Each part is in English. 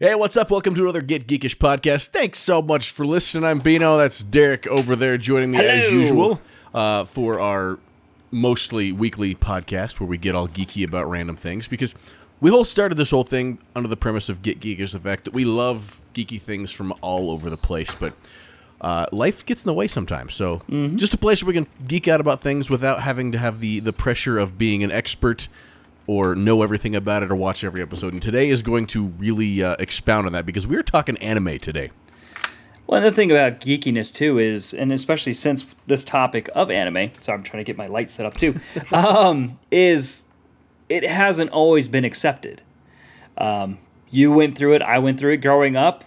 Hey, what's up? Welcome to another Get Geekish podcast. Thanks so much for listening. I'm Bino. That's Derek over there joining me as Hello. usual uh, for our mostly weekly podcast where we get all geeky about random things because we whole started this whole thing under the premise of Get Geekish, the fact that we love geeky things from all over the place, but uh, life gets in the way sometimes. So just a place where we can geek out about things without having to have the, the pressure of being an expert or know everything about it or watch every episode. And today is going to really uh, expound on that because we're talking anime today. Well, the thing about geekiness too is, and especially since this topic of anime, so I'm trying to get my light set up too, um, is it hasn't always been accepted. Um, you went through it, I went through it growing up.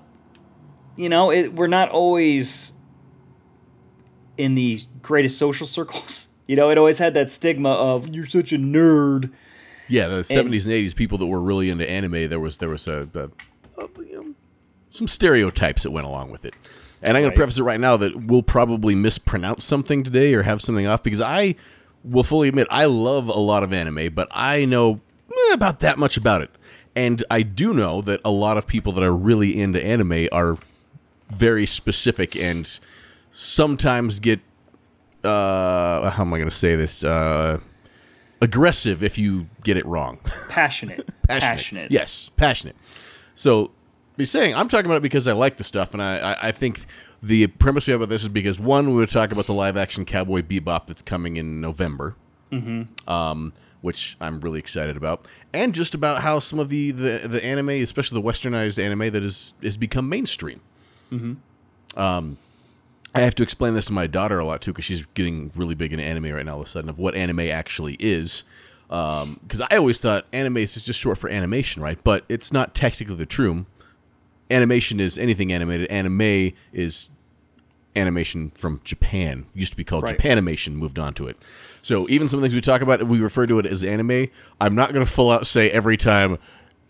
You know, it, we're not always in the greatest social circles. You know, it always had that stigma of you're such a nerd. Yeah, the seventies and eighties people that were really into anime, there was there was a, a, a you know, some stereotypes that went along with it. And I'm going Right. to preface it right now that we'll probably mispronounce something today or have something off because I will fully admit I love a lot of anime, but I know eh, about that much about it. And I do know that a lot of people that are really into anime are very specific and sometimes get uh how am I going to say this? Uh aggressive if you get it wrong. Passionate. passionate. Yes, passionate. So, be saying I'm talking about it because I like the stuff, and I, I, I think the premise we have about this is because one, we would talk about the live action Cowboy Bebop that's coming in November, mm-hmm. um, which I'm really excited about, and just about how some of the, the, the anime, especially the westernized anime, that is has become mainstream. Um, I have to explain this to my daughter a lot too because she's getting really big into anime right now. All of a sudden, of what anime actually is, um, because I always thought anime is just short for animation, right? But it's not technically the true. Animation is anything animated. Anime is animation from Japan. Used to be called Right. Japanimation. Moved on to it. So even some of the things we talk about, we refer to it as anime. I'm not going to full out say every time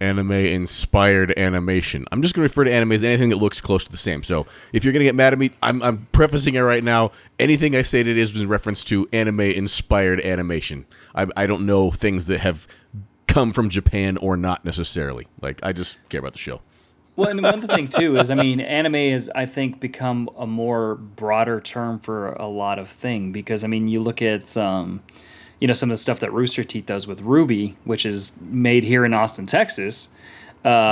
anime inspired animation. I'm just going to refer to anime as anything that looks close to the same. So if you're going to get mad at me, I'm, I'm prefacing it right now. Anything I say that is in reference to anime inspired animation. I, I don't know things that have come from Japan or not necessarily. Like I just care about the show. Well, and one thing too is, I mean, anime has, I think, become a more broader term for a lot of thing because, I mean, you look at, um, you know, some of the stuff that Rooster Teeth does with RWBY, which is made here in Austin, Texas.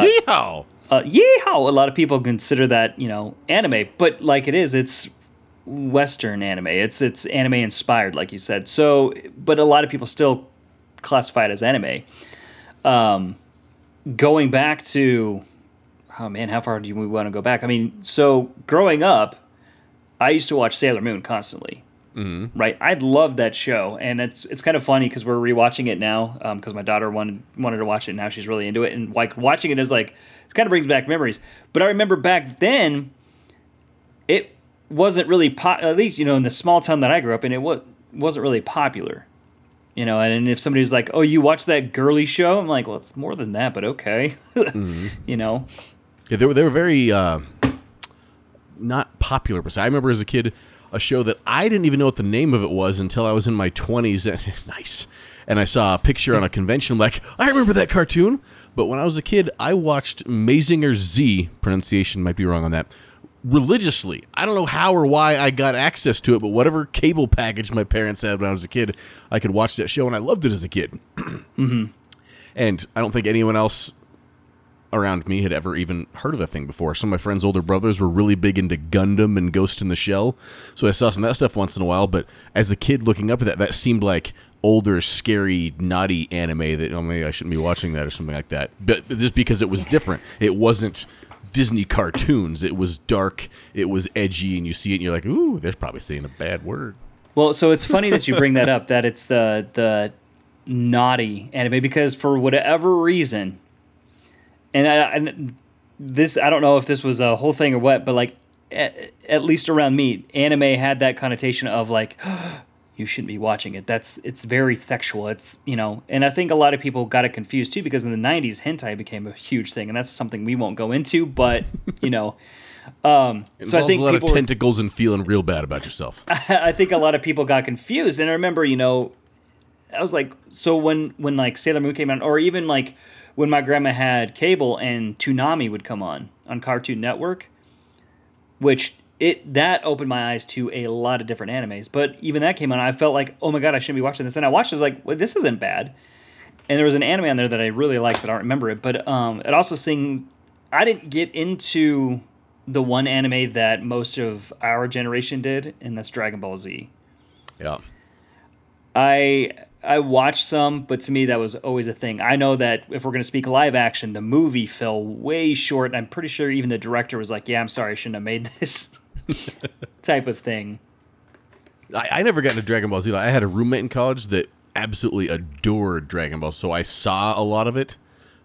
Yeehaw! Uh, yeehaw! A lot of people consider that, you know, anime, but like it is, it's Western anime. It's it's anime inspired, like you said. So, but a lot of people still classify it as anime. Um, going back to, oh man, how far do we want to go back? I mean, so growing up, I used to watch Sailor Moon constantly. Mm-hmm. Right, I loved that show, and it's it's kind of funny because we're rewatching it now because my daughter wanted wanted to watch it. and Now she's really into it, and like watching it is like it kind of brings back memories. But I remember back then, it wasn't really pop. at least you know in the small town that I grew up in, it was wasn't really popular. You know, and if somebody was like, "Oh, you watch that girly show?" I'm like, "Well, it's more than that, but okay." You know, Yeah, they were they were very uh, not popular. But I remember as a kid a show that I didn't even know what the name of it was until I was in my twenties. nice, and I saw a picture on a convention. I'm like, I remember that cartoon. But when I was a kid, I watched Mazinger Z. Pronunciation might be wrong on that. Religiously, I don't know how or why I got access to it, but whatever cable package my parents had when I was a kid, I could watch that show, and I loved it as a kid. Mm-hmm. And I don't think anyone else around me had ever even heard of the thing before. Some of my friends' older brothers were really big into Gundam and Ghost in the Shell, so I saw some of that stuff once in a while. But as a kid looking up at that, that seemed like older, scary, naughty anime that oh, maybe I shouldn't be watching that or something like that. But but just because it was different, it wasn't Disney cartoons. It was dark, it was edgy, and you see it and you're like, ooh, they're probably saying a bad word. Well, so it's funny that you bring that up. That it's the the naughty anime because for whatever reason, and I, and this I don't know if this was a whole thing or what, but like at, at least around me, anime had that connotation of like. You shouldn't be watching it. That's it's very sexual. It's you know, and I think a lot of people got it confused too because in the '90s, hentai became a huge thing, and that's something we won't go into. But you know, um, so I think a lot of were- tentacles and feeling real bad about yourself. I think a lot of people got confused, and I remember, you know, I was like, so when when like Sailor Moon came out, or even like when my grandma had cable and Toonami would come on on Cartoon Network, which it that opened my eyes to a lot of different animes. But even that came on, I felt like, oh my god, I shouldn't be watching this. And I watched it, I was like, well, this isn't bad. And there was an anime on there that I really liked, but I don't remember it. But um, it also sings. I didn't get into the one anime that most of our generation did, and that's Dragon Ball Z. Yeah. I I watched some, but to me that was always a thing. I know that if we're going to speak live action, the movie fell way short. I'm pretty sure even the director was like, "Yeah, I'm sorry, I shouldn't have made this." type of thing. I, I never got into Dragon Ball Z. I had a roommate in college that absolutely adored Dragon Ball, so I saw a lot of it,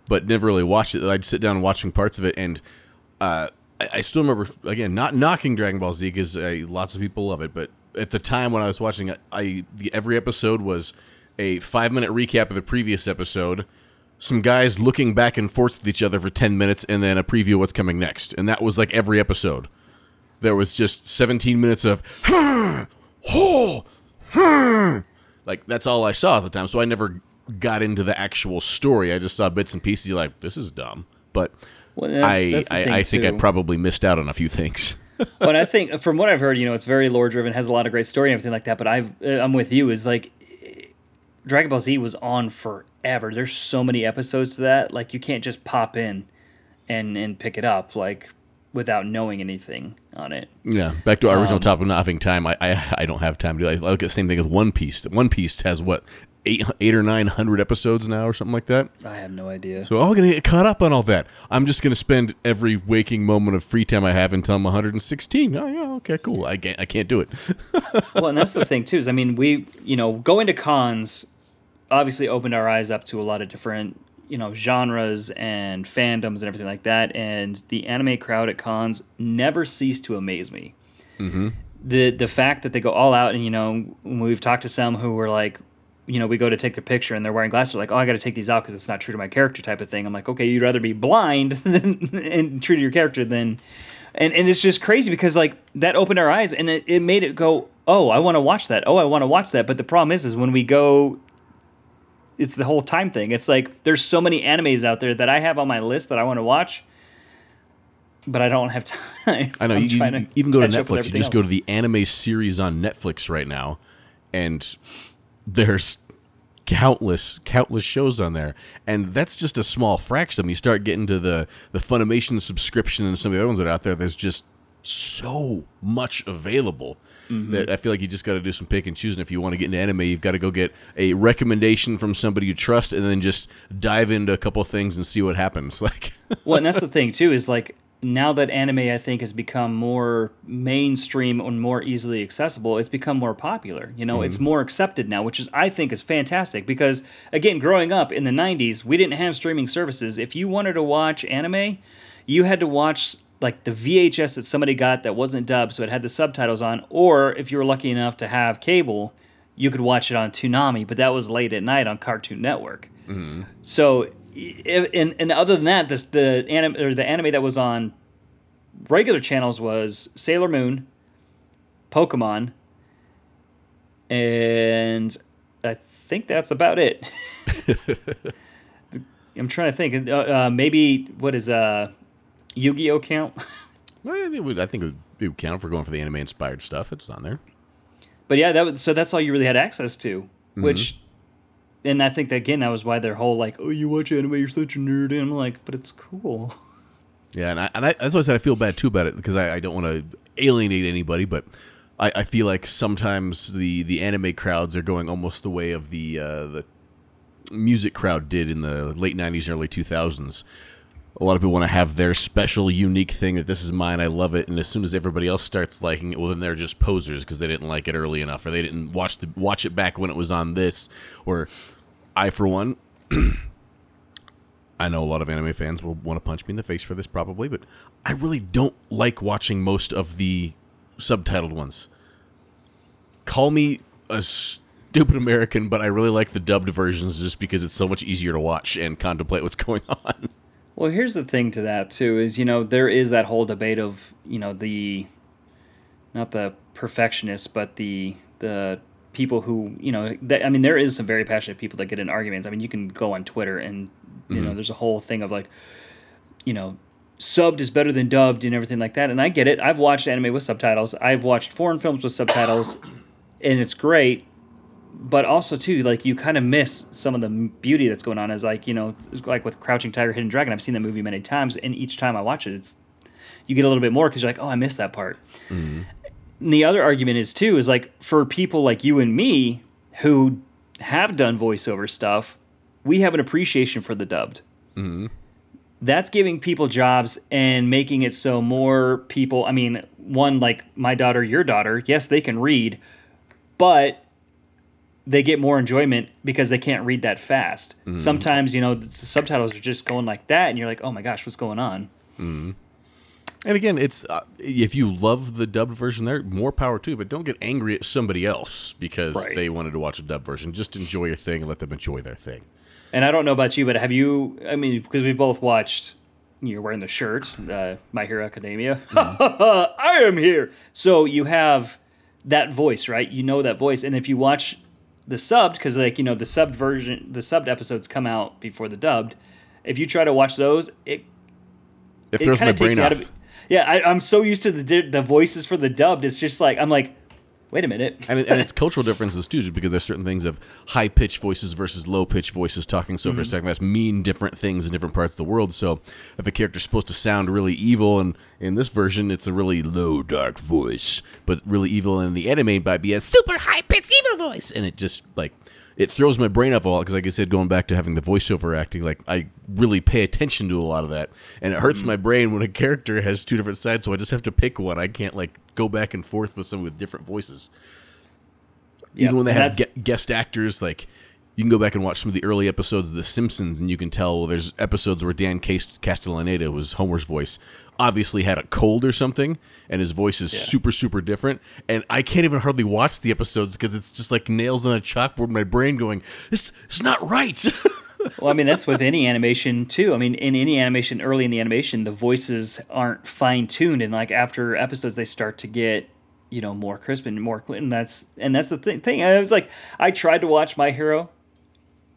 but never really watched it. I'd sit down watching parts of it, and uh, I, I, still remember again not knocking Dragon Ball Z because uh, lots of people love it, but at the time when I was watching it, I the, every episode was a five minute recap of the previous episode, some guys looking back and forth with each other for ten minutes, and then a preview of what's coming next, and that was like every episode. There was just seventeen minutes of oh, like that's all I saw at the time, so I never got into the actual story. I just saw bits and pieces. Like, this is dumb, but well, that's, I that's I, I think I probably missed out on a few things. but I think from what I've heard, you know, it's very lore driven, has a lot of great story and everything like that. But I've uh, I'm with you. Is like Dragon Ball Z was on forever. There's so many episodes to that. Like you can't just pop in and and pick it up like without knowing anything on it. Yeah, back to our original um, topic, not having time. I, I I don't have time to do. I look at the same thing as One Piece. One Piece has what eight eight or nine hundred episodes now, or something like that. I have no idea. So I'm gonna get caught up on all that. I'm just gonna spend every waking moment of free time I have until I'm 116. Oh yeah, okay, cool. I can't I can't do it. well, and that's the thing too. Is I mean, we you know going to cons obviously opened our eyes up to a lot of different you know genres and fandoms and everything like that. And the anime crowd at cons never cease to amaze me. Mm-hmm. The the fact that they go all out, and you know, we've talked to some who were like, you know, we go to take their picture and they're wearing glasses. They're like, oh, I got to take these out because it's not true to my character, type of thing. I'm like, okay, you'd rather be blind than, and true to your character than. And, and it's just crazy because like that opened our eyes and it, it made it go oh i want to watch that oh i want to watch that but the problem is is when we go it's the whole time thing it's like there's so many animes out there that i have on my list that i want to watch but I don't have time. I know. you, you even go to Netflix. You just else. go to the anime series on Netflix right now, and there's countless countless shows on there and that's just a small fraction when you start getting to the the funimation subscription and some of the other ones that are out there there's just so much available mm-hmm. that i feel like you just got to do some pick and choosing if you want to get into anime you've got to go get a recommendation from somebody you trust and then just dive into a couple things and see what happens like well and that's the thing too is like now that anime I think has become more mainstream and more easily accessible, it's become more popular. You know, mm-hmm. it's more accepted now, which is I think is fantastic because again, growing up in the 90s, we didn't have streaming services. If you wanted to watch anime, you had to watch like the VHS that somebody got that wasn't dubbed, so it had the subtitles on, or if you were lucky enough to have cable, you could watch it on Toonami, but that was late at night on Cartoon Network. Mm-hmm. So and and other than that, this the anime or the anime that was on regular channels was Sailor Moon, Pokemon, and I think that's about it. I'm trying to think. Uh, uh, maybe what is uh, Yu-Gi-Oh count? well, would, I think it would, it would count for going for the anime inspired stuff. It's on there. But yeah, that was, so that's all you really had access to, mm-hmm. which and I think that, again that was why their whole like, oh, you watch anime, you're such a nerd. And I'm like, but it's cool. Yeah, and I, and I that's why I said I feel bad too about it because I, I don't want to alienate anybody, but I, I feel like sometimes the the anime crowds are going almost the way of the uh, the music crowd did in the late '90s and early 2000s. A lot of people want to have their special, unique thing that this is mine. I love it, and as soon as everybody else starts liking it, well, then they're just posers because they didn't like it early enough, or they didn't watch the watch it back when it was on this, or I, for one, I know a lot of anime fans will want to punch me in the face for this probably, but I really don't like watching most of the subtitled ones. Call me a stupid American, but I really like the dubbed versions just because it's so much easier to watch and contemplate what's going on. Well, here's the thing to that too is you know there is that whole debate of you know the not the perfectionists but the the people who you know that, i mean there is some very passionate people that get in arguments i mean you can go on twitter and You know, mm-hmm. there's a whole thing of like, you know, subbed is better than dubbed and everything like that. And I get it. I've watched anime with subtitles. I've watched foreign films with subtitles, and it's great. But also too, like you kind of miss some of the beauty that's going on. As like you know, like with Crouching Tiger, Hidden Dragon. I've seen that movie many times, and each time I watch it, it's you get a little bit more because you're like, oh, I missed that part. And the other argument is too is like for people like you and me who have done voiceover stuff, we have an appreciation for the dubbed. Mm-hmm. That's giving people jobs and making it so more people. I mean, one like my daughter, your daughter, yes, they can read, but they get more enjoyment because they can't read that fast. Sometimes, you know, the subtitles are just going like that, and you're like, oh my gosh, what's going on? And again, it's uh, if you love the dubbed version, there more power to. you, But don't get angry at somebody else because Right. they wanted to watch a dubbed version. Just enjoy your thing and let them enjoy their thing. And I don't know about you, but have you? I mean, because we both watched. You're wearing the shirt, uh, My Hero Academia. I am here. So you have that voice, right? You know that voice, and if you watch the subbed, because like you know the subbed version, the subbed episodes come out before the dubbed. If you try to watch those, it It it throws kind my of takes me off. out of. Yeah, I, I'm so used to the the voices for the dubbed. It's just like I'm like, wait a minute. and, and it's cultural differences too, just because there's certain things of high pitched voices versus low pitched voices talking so for a mm-hmm. second fast mean different things in different parts of the world. So if a character's supposed to sound really evil, and in this version it's a really low dark voice, but really evil, in the anime might be a super high pitched evil voice, and it just like it throws my brain off a lot because, like I said, going back to having the voiceover acting, like I really pay attention to a lot of that, and it hurts mm-hmm. my brain when a character has two different sides. So I just have to pick one. I can't like go back and forth with someone with different voices. Yeah, even when they have guest actors like you can go back and watch some of the early episodes of the simpsons and you can tell there's episodes where dan Cast- castellaneta was homer's voice obviously had a cold or something and his voice is super super different and i can't even hardly watch the episodes because it's just like nails on a chalkboard in my brain going this is not right Well, I mean, that's with any animation too. I mean, in any animation, early in the animation, the voices aren't fine tuned, and like after episodes, they start to get you know more crisp and more clean. And that's and that's the thing. Thing I was like, I tried to watch My Hero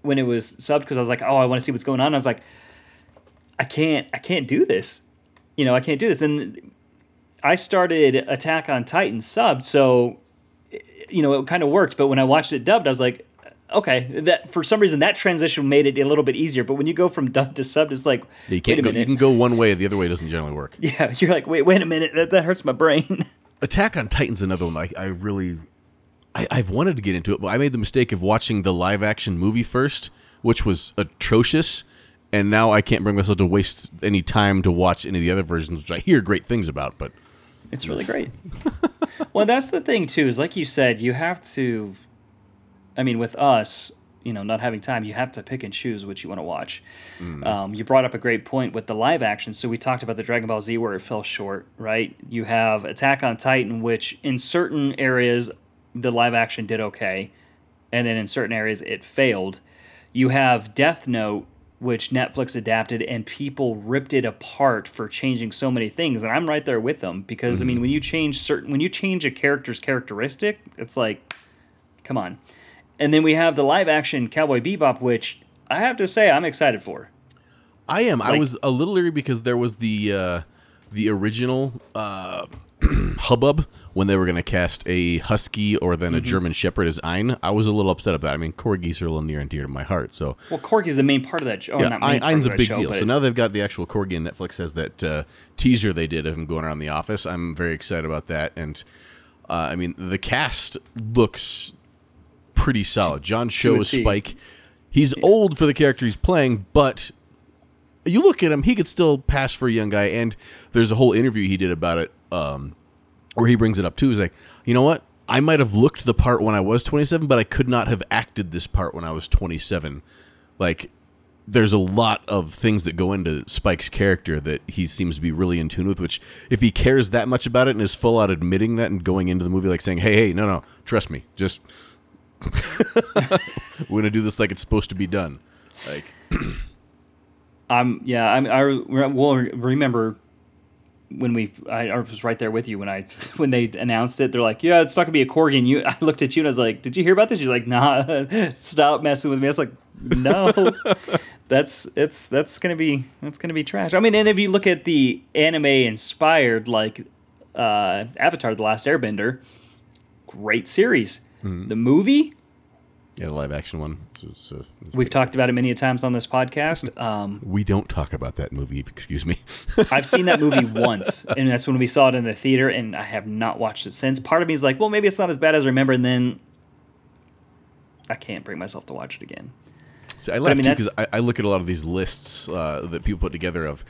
when it was subbed because I was like, oh, I want to see what's going on. I was like, I can't, I can't do this. You know, I can't do this. And I started Attack on Titan subbed, so you know it kind of worked. But when I watched it dubbed, I was like, okay, that for some reason that transition made it a little bit easier. But when you go from dub to sub, it's like, you wait can't a go, you minute. can go one way the other way doesn't generally work yeah, you're like, wait, wait a minute, that, that hurts my brain. Attack on Titan's another one. I, I really, I, I've wanted to get into it, but I made the mistake of watching the live action movie first, which was atrocious, and now I can't bring myself to waste any time to watch any of the other versions, which I hear great things about. But It's really great. well, that's the thing too. Is like you said, you have to. I mean, with us, you know, not having time, you have to pick and choose what you want to watch. Um, you brought up a great point with the live action. So we talked about the Dragon Ball Z where it fell short, right? You have Attack on Titan, which in certain areas the live action did okay, and then in certain areas it failed. You have Death Note, which Netflix adapted, and people ripped it apart for changing so many things. And I'm right there with them because I mean, when you change certain, when you change a character's characteristic, it's like, come on. And then we have the live action Cowboy Bebop, which I have to say I'm excited for. I am. I was a little leery because there was the uh, the original uh, hubbub when they were going to cast a husky or then a German Shepherd as Ein. I was a little upset about. it. I mean, corgis are a little near and dear to my heart, so Well, Corky's the main part of that show. yeah, not main Ein- Ein's a big show, deal. So now they've got the actual corgi, and Netflix has that uh, teaser they did of him going around the office. I'm very excited about that, and uh, I mean the cast looks pretty solid. John Cho is Spike. He's old for the character he's playing, but you look at him, he could still pass for a young guy. And there's a whole interview he did about it, um, where he brings it up too. He's like, you know what? I might have looked the part when I was 27, but I could not have acted this part when I was 27. Like, there's a lot of things that go into Spike's character that he seems to be really in tune with. Which, if he cares that much about it and is full out admitting that and going into the movie like saying, "Hey, hey, no, no, trust me, just we're gonna do this like it's supposed to be done." Like, I'm yeah. I'm, I will remember when we. I, I was right there with you when I when they announced it. They're like, "Yeah, it's not gonna be a corgi." And you, I looked at you and I was like, "Did you hear about this?" You're like, "Nah, stop messing with me." I was like, "No." that's it's that's gonna be that's gonna be trash. I mean, and if you look at the anime inspired like uh, Avatar: The Last Airbender, great series. Mm-hmm. The movie, Yeah, the live action one. So uh, we've talked about it many times on this podcast. Um, we don't talk about that movie. Excuse me. I've seen that movie once, and that's when we saw it in the theater, and I have not watched it since. Part of me is like, well, maybe it's not as bad as I remember, and then I can't bring myself to watch it again. See, I laugh mean, too because I, I look at a lot of these lists uh, that people put together of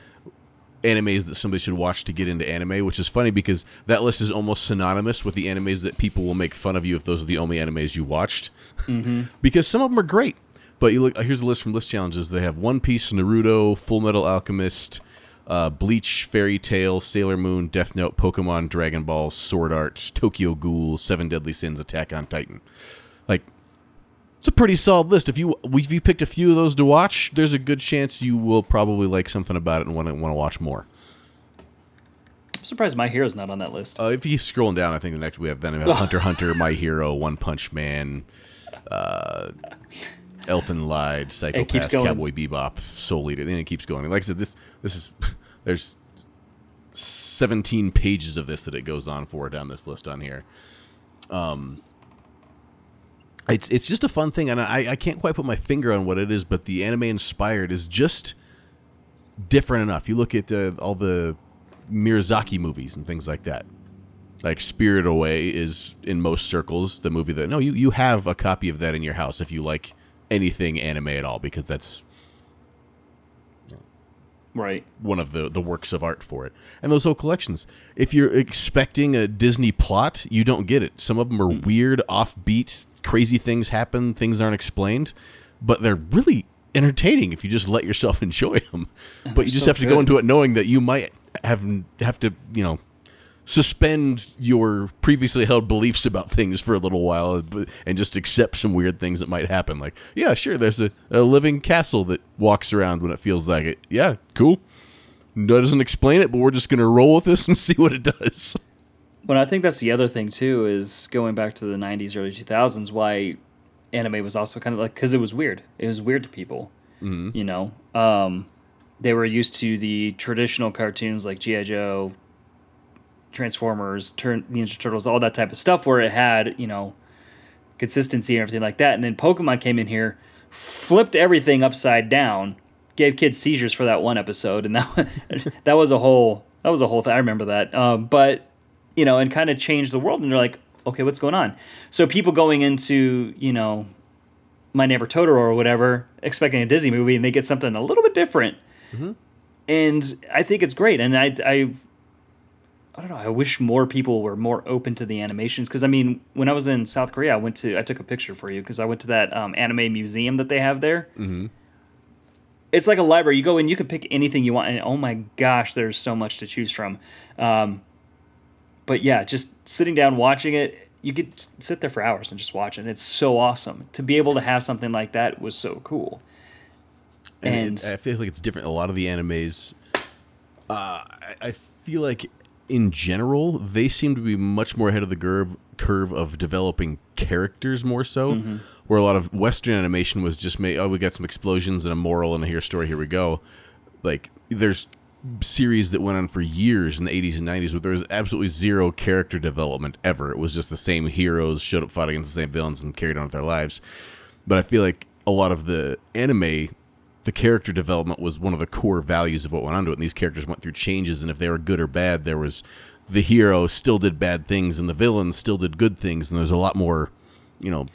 animes that somebody should watch to get into anime, which is funny because that list is almost synonymous with the animes that people will make fun of you if those are the only animes you watched. because some of them are great. But you look here's a list from List Challenges. They have One Piece, Naruto, Full Metal Alchemist, uh, Bleach, Fairy Tail, Sailor Moon, Death Note, Pokemon, Dragon Ball, Sword Art, Tokyo Ghoul, Seven Deadly Sins, Attack on Titan. It's a pretty solid list. If you if you picked a few of those to watch, there's a good chance you will probably like something about it and want to want to watch more. I'm surprised My Hero's not on that list. Uh, if you keep scrolling down, I think the next we have then we have Hunter Hunter, My Hero, One Punch Man, uh, Elfen Lied, keeps going. Cowboy Bebop, Soul Eater. Then it keeps going. Like I said, this this is there's 17 pages of this that it goes on for down this list on here. Um, it's it's just a fun thing, and I I can't quite put my finger on what it is, but the anime inspired is just different enough. You look at uh, all the Miyazaki movies and things like that. Like Spirit Away is in most circles the movie that no you you have a copy of that in your house if you like anything anime at all because that's Right. one of the the works of art for it. And those whole collections. If you're expecting a Disney plot, you don't get it. Some of them are weird, offbeat, crazy things happen, things aren't explained, but they're really entertaining if you just let yourself enjoy them. But you just so have to go into it knowing that you might have have to, you know, suspend your previously held beliefs about things for a little while and just accept some weird things that might happen. Like, yeah, sure, there's a, a living castle that walks around when it feels like it. Yeah, cool. That Doesn't explain it, but we're just going to roll with this and see what it does. Well, I think that's the other thing too is going back to the '90s, early 2000s. Why anime was also kind of like because it was weird. It was weird to people. You know, um, they were used to the traditional cartoons like GI Joe, Transformers, Turn Ninja Turtles, all that type of stuff, where it had you know consistency and everything like that. And then Pokemon came in here, flipped everything upside down, gave kids seizures for that one episode, and that that was a whole that was a whole thing. I remember that. Um, but you know, and kind of changed the world. And they're like, okay, what's going on? So people going into you know, My Neighbor Totoro or whatever, expecting a Disney movie, and they get something a little bit different. And I think it's great. And I I I don't know. I wish more people were more open to the animations because I mean, when I was in South Korea, I went to I took a picture for you because I went to that um, anime museum that they have there. Mm-hmm. It's like a library. You go in, you can pick anything you want, and oh my gosh, there's so much to choose from. Um, but yeah, just sitting down watching it, you could sit there for hours and just watch it. And it's so awesome to be able to have something like that was so cool. and And, I feel like it's different. A lot of the animes, uh, I, I feel like in general they seem to be much more ahead of the curve curve of developing characters more so. Where a lot of Western animation was just made. Oh, we got some explosions and a moral and a here story. Here we go. Like there's series that went on for years in the 80s and 90s where there was absolutely zero character development ever. It was just the same heroes showed up, fought against the same villains, and carried on with their lives. But I feel like a lot of the anime, the character development was one of the core values of what went on to it. And these characters went through changes, and if they were good or bad, there was the hero still did bad things, and the villain still did good things. And there's a lot more, you know,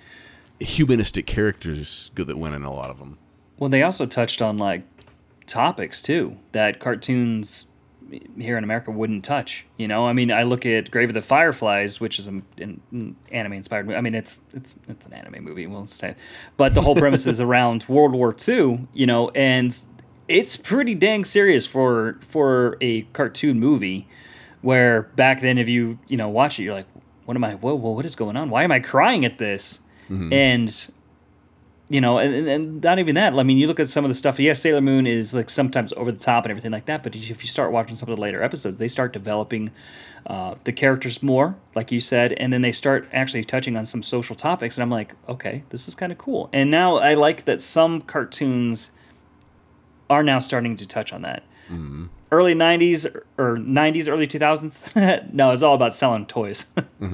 humanistic characters that went in a lot of them. Well, they also touched on like topics too that cartoons here in America wouldn't touch. You know, I mean, I look at Grave of the Fireflies, which is an, an anime inspired movie. I mean, it's it's it's an anime movie. We'll say, but the whole premise is around World War II. You know, and it's pretty dang serious for for a cartoon movie. Where back then, if you you know watch it, you're like, what am I? Whoa, whoa, what is going on? Why am I crying at this? Mm-hmm. And you know, and, and- not even that. I mean, you look at some of the stuff. Yes, Sailor Moon is like sometimes over the top and everything like that. But if you start watching some of the later episodes, they start developing uh, the characters more, like you said, and then they start actually touching on some social topics. And I'm like, okay, this is kind of cool. And now I like that some cartoons are now starting to touch on that. Early '90s or '90s, early 2000s. no, it's all about selling toys.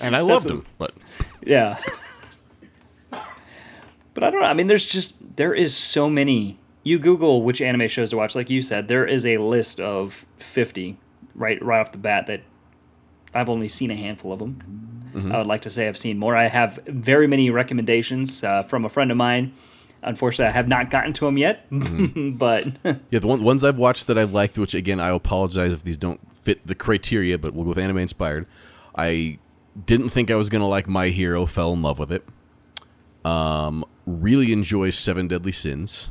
And I loved them, but Yeah. but I don't know. I mean, there's just there is so many. You Google which anime shows to watch, like you said, there is a list of 50 right right off the bat that I've only seen a handful of them. I would like to say I've seen more. I have very many recommendations uh, from a friend of mine. Unfortunately, I have not gotten to them yet, but yeah, the one, ones I've watched that I've liked, which again I apologize if these don't fit the criteria, but we'll go with anime inspired. I didn't think I was gonna like My Hero, fell in love with it. Um, really enjoy Seven Deadly Sins.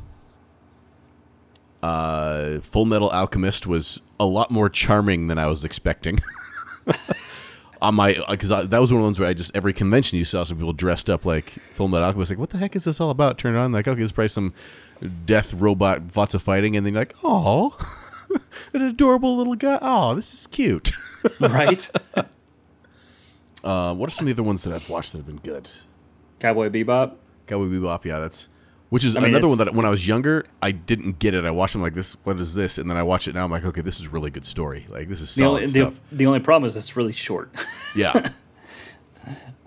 Uh, Full Metal Alchemist was a lot more charming than I was expecting. on my because that was one of the ones where I just every convention you saw some people dressed up like Full Metal Alchemist. Like, what the heck is this all about? Turn it on, like, okay, it's probably some death robot, lots of fighting, and then like, oh, an adorable little guy. Oh, this is cute. right? Uh, what are some of the other ones that I've watched that have been good? Cowboy Bebop. Cowboy Bebop, yeah, that's which is I mean, another one that when I was younger I didn't get it. I watched them like this. What is this? And then I watch it now. I'm like, okay, this is really good story. Like this is The solid only, the, stuff. the only problem is it's really short. Yeah.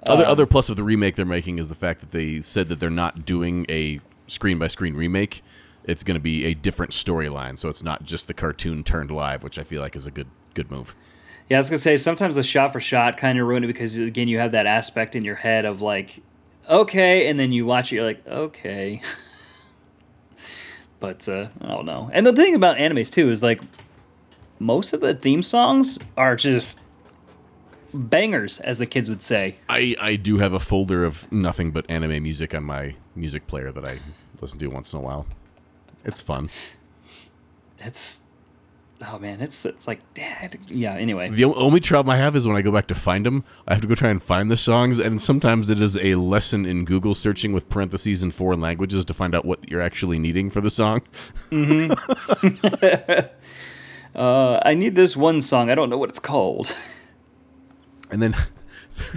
other other plus of the remake they're making is the fact that they said that they're not doing a screen by screen remake. It's going to be a different storyline, so it's not just the cartoon turned live, which I feel like is a good good move. Yeah, I was gonna say sometimes the shot for shot kind of ruin it because again you have that aspect in your head of like, okay, and then you watch it, you're like, okay. but uh, I don't know. And the thing about animes too is like, most of the theme songs are just bangers, as the kids would say. I I do have a folder of nothing but anime music on my music player that I listen to once in a while. It's fun. It's, oh man, it's it's like, dad. Yeah. Anyway, The only trouble I have is when I go back to find them, I have to go try and find the songs, and sometimes it is a lesson in Google searching with parentheses in foreign languages to find out what you're actually needing for the song. uh, I need this one song. I don't know what it's called. And then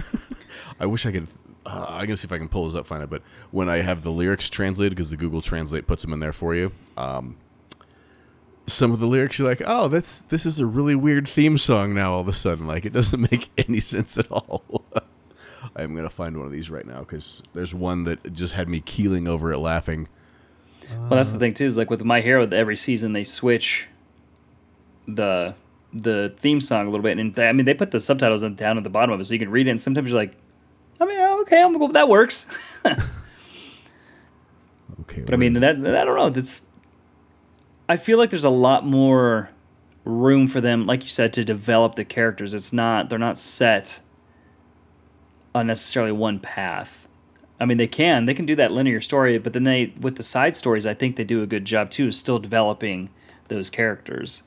I wish I could. Uh, I'm gonna see if I can pull this up, find it. But when I have the lyrics translated, because the Google Translate puts them in there for you, um, some of the lyrics you're like, "Oh, that's this is a really weird theme song." Now all of a sudden, like it doesn't make any sense at all. I'm gonna find one of these right now because there's one that just had me keeling over it, laughing. Well, that's the thing too. Is like with My Hero, every season they switch the the theme song a little bit, and they, I mean they put the subtitles down at the bottom of it, so you can read it. And sometimes you're like, I mean, oh, okay, I'm go. That works. Okay, But I mean, that I don't know. That's I feel like there's a lot more room for them, like you said, to develop the characters. It's not they're not set on necessarily one path. I mean, they can they can do that linear story, but then they with the side stories, I think they do a good job too, still developing those characters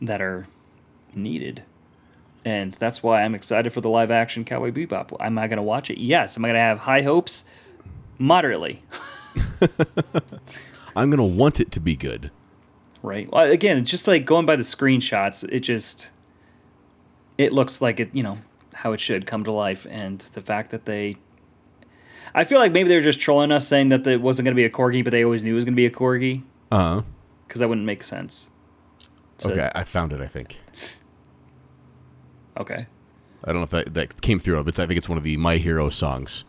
that are needed. And that's why I'm excited for the live action Cowboy Bebop. Am I going to watch it? Yes. Am I going to have high hopes? Moderately. I'm gonna want it to be good. Right. Well, again, it's just like going by the screenshots. It just it looks like it, you know, how it should come to life, and the fact that they. I feel like maybe they were just trolling us, saying that it wasn't going to be a corgi, but they always knew it was going to be a corgi, Uh huh. because that wouldn't make sense. to- Okay, I found it. I think. Okay. I don't know if that, that came through, but I think it's one of the My Hero songs,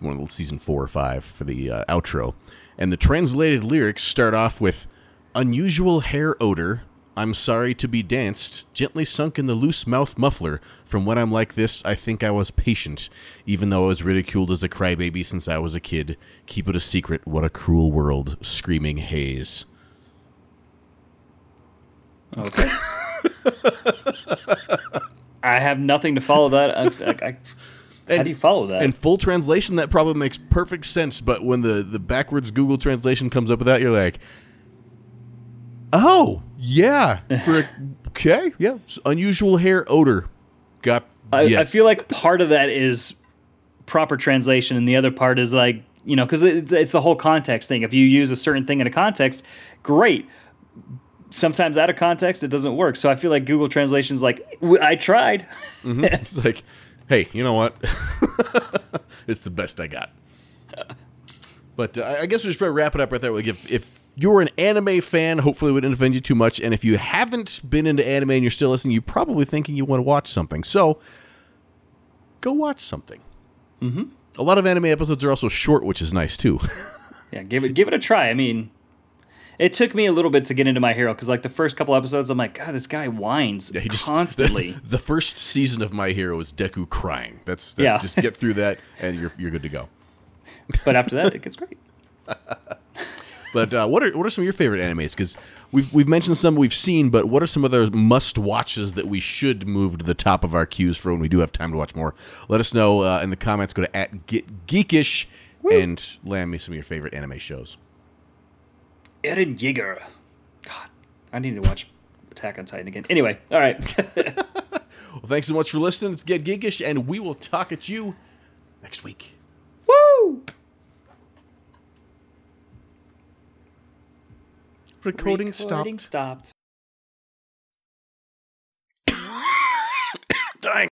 one of the season four or five for the uh, outro. And the translated lyrics start off with unusual hair odor. I'm sorry to be danced, gently sunk in the loose mouth muffler. From when I'm like this, I think I was patient, even though I was ridiculed as a crybaby since I was a kid. Keep it a secret, what a cruel world, screaming haze. Okay. I have nothing to follow that. I, I, I, how do you follow that? In full translation, that probably makes perfect sense. But when the, the backwards Google translation comes up with that, you're like, oh, yeah. A, okay, yeah. It's unusual hair odor. Got, I, yes. I feel like part of that is proper translation, and the other part is like you know because it's, it's the whole context thing. If you use a certain thing in a context, great. Sometimes out of context, it doesn't work. So I feel like Google Translation's like I tried. Mm-hmm. it's like, hey, you know what? it's the best I got. But uh, I guess we should wrap it up right there. Like if, if you're an anime fan, hopefully it wouldn't offend you too much. And if you haven't been into anime and you're still listening, you're probably thinking you want to watch something. So go watch something. Mm-hmm. A lot of anime episodes are also short, which is nice too. Yeah, give it give it a try. I mean, it took me a little bit to get into my hero because like the first couple episodes, I'm like, God, this guy whines Yeah, he just- constantly. The, first season of My Hero is Deku crying. That's that, Yeah. Just get through that, and you're you're good to go. but after that, it gets great. But uh, what are what are some of your favorite animes? Because we've we've mentioned some we've seen, but what are some other must watches that we should move to the top of our queues for when we do have time to watch more? Let us know uh, in the comments. Go to at Get Geekish and land me some of your favorite anime shows. Eren Yeager. God, I need to watch Attack on Titan again. Anyway, all right. Well, thanks so much for listening. It's Get Geekish, and we will talk at you next week. Woo! Recording. Recording stopped. Dang.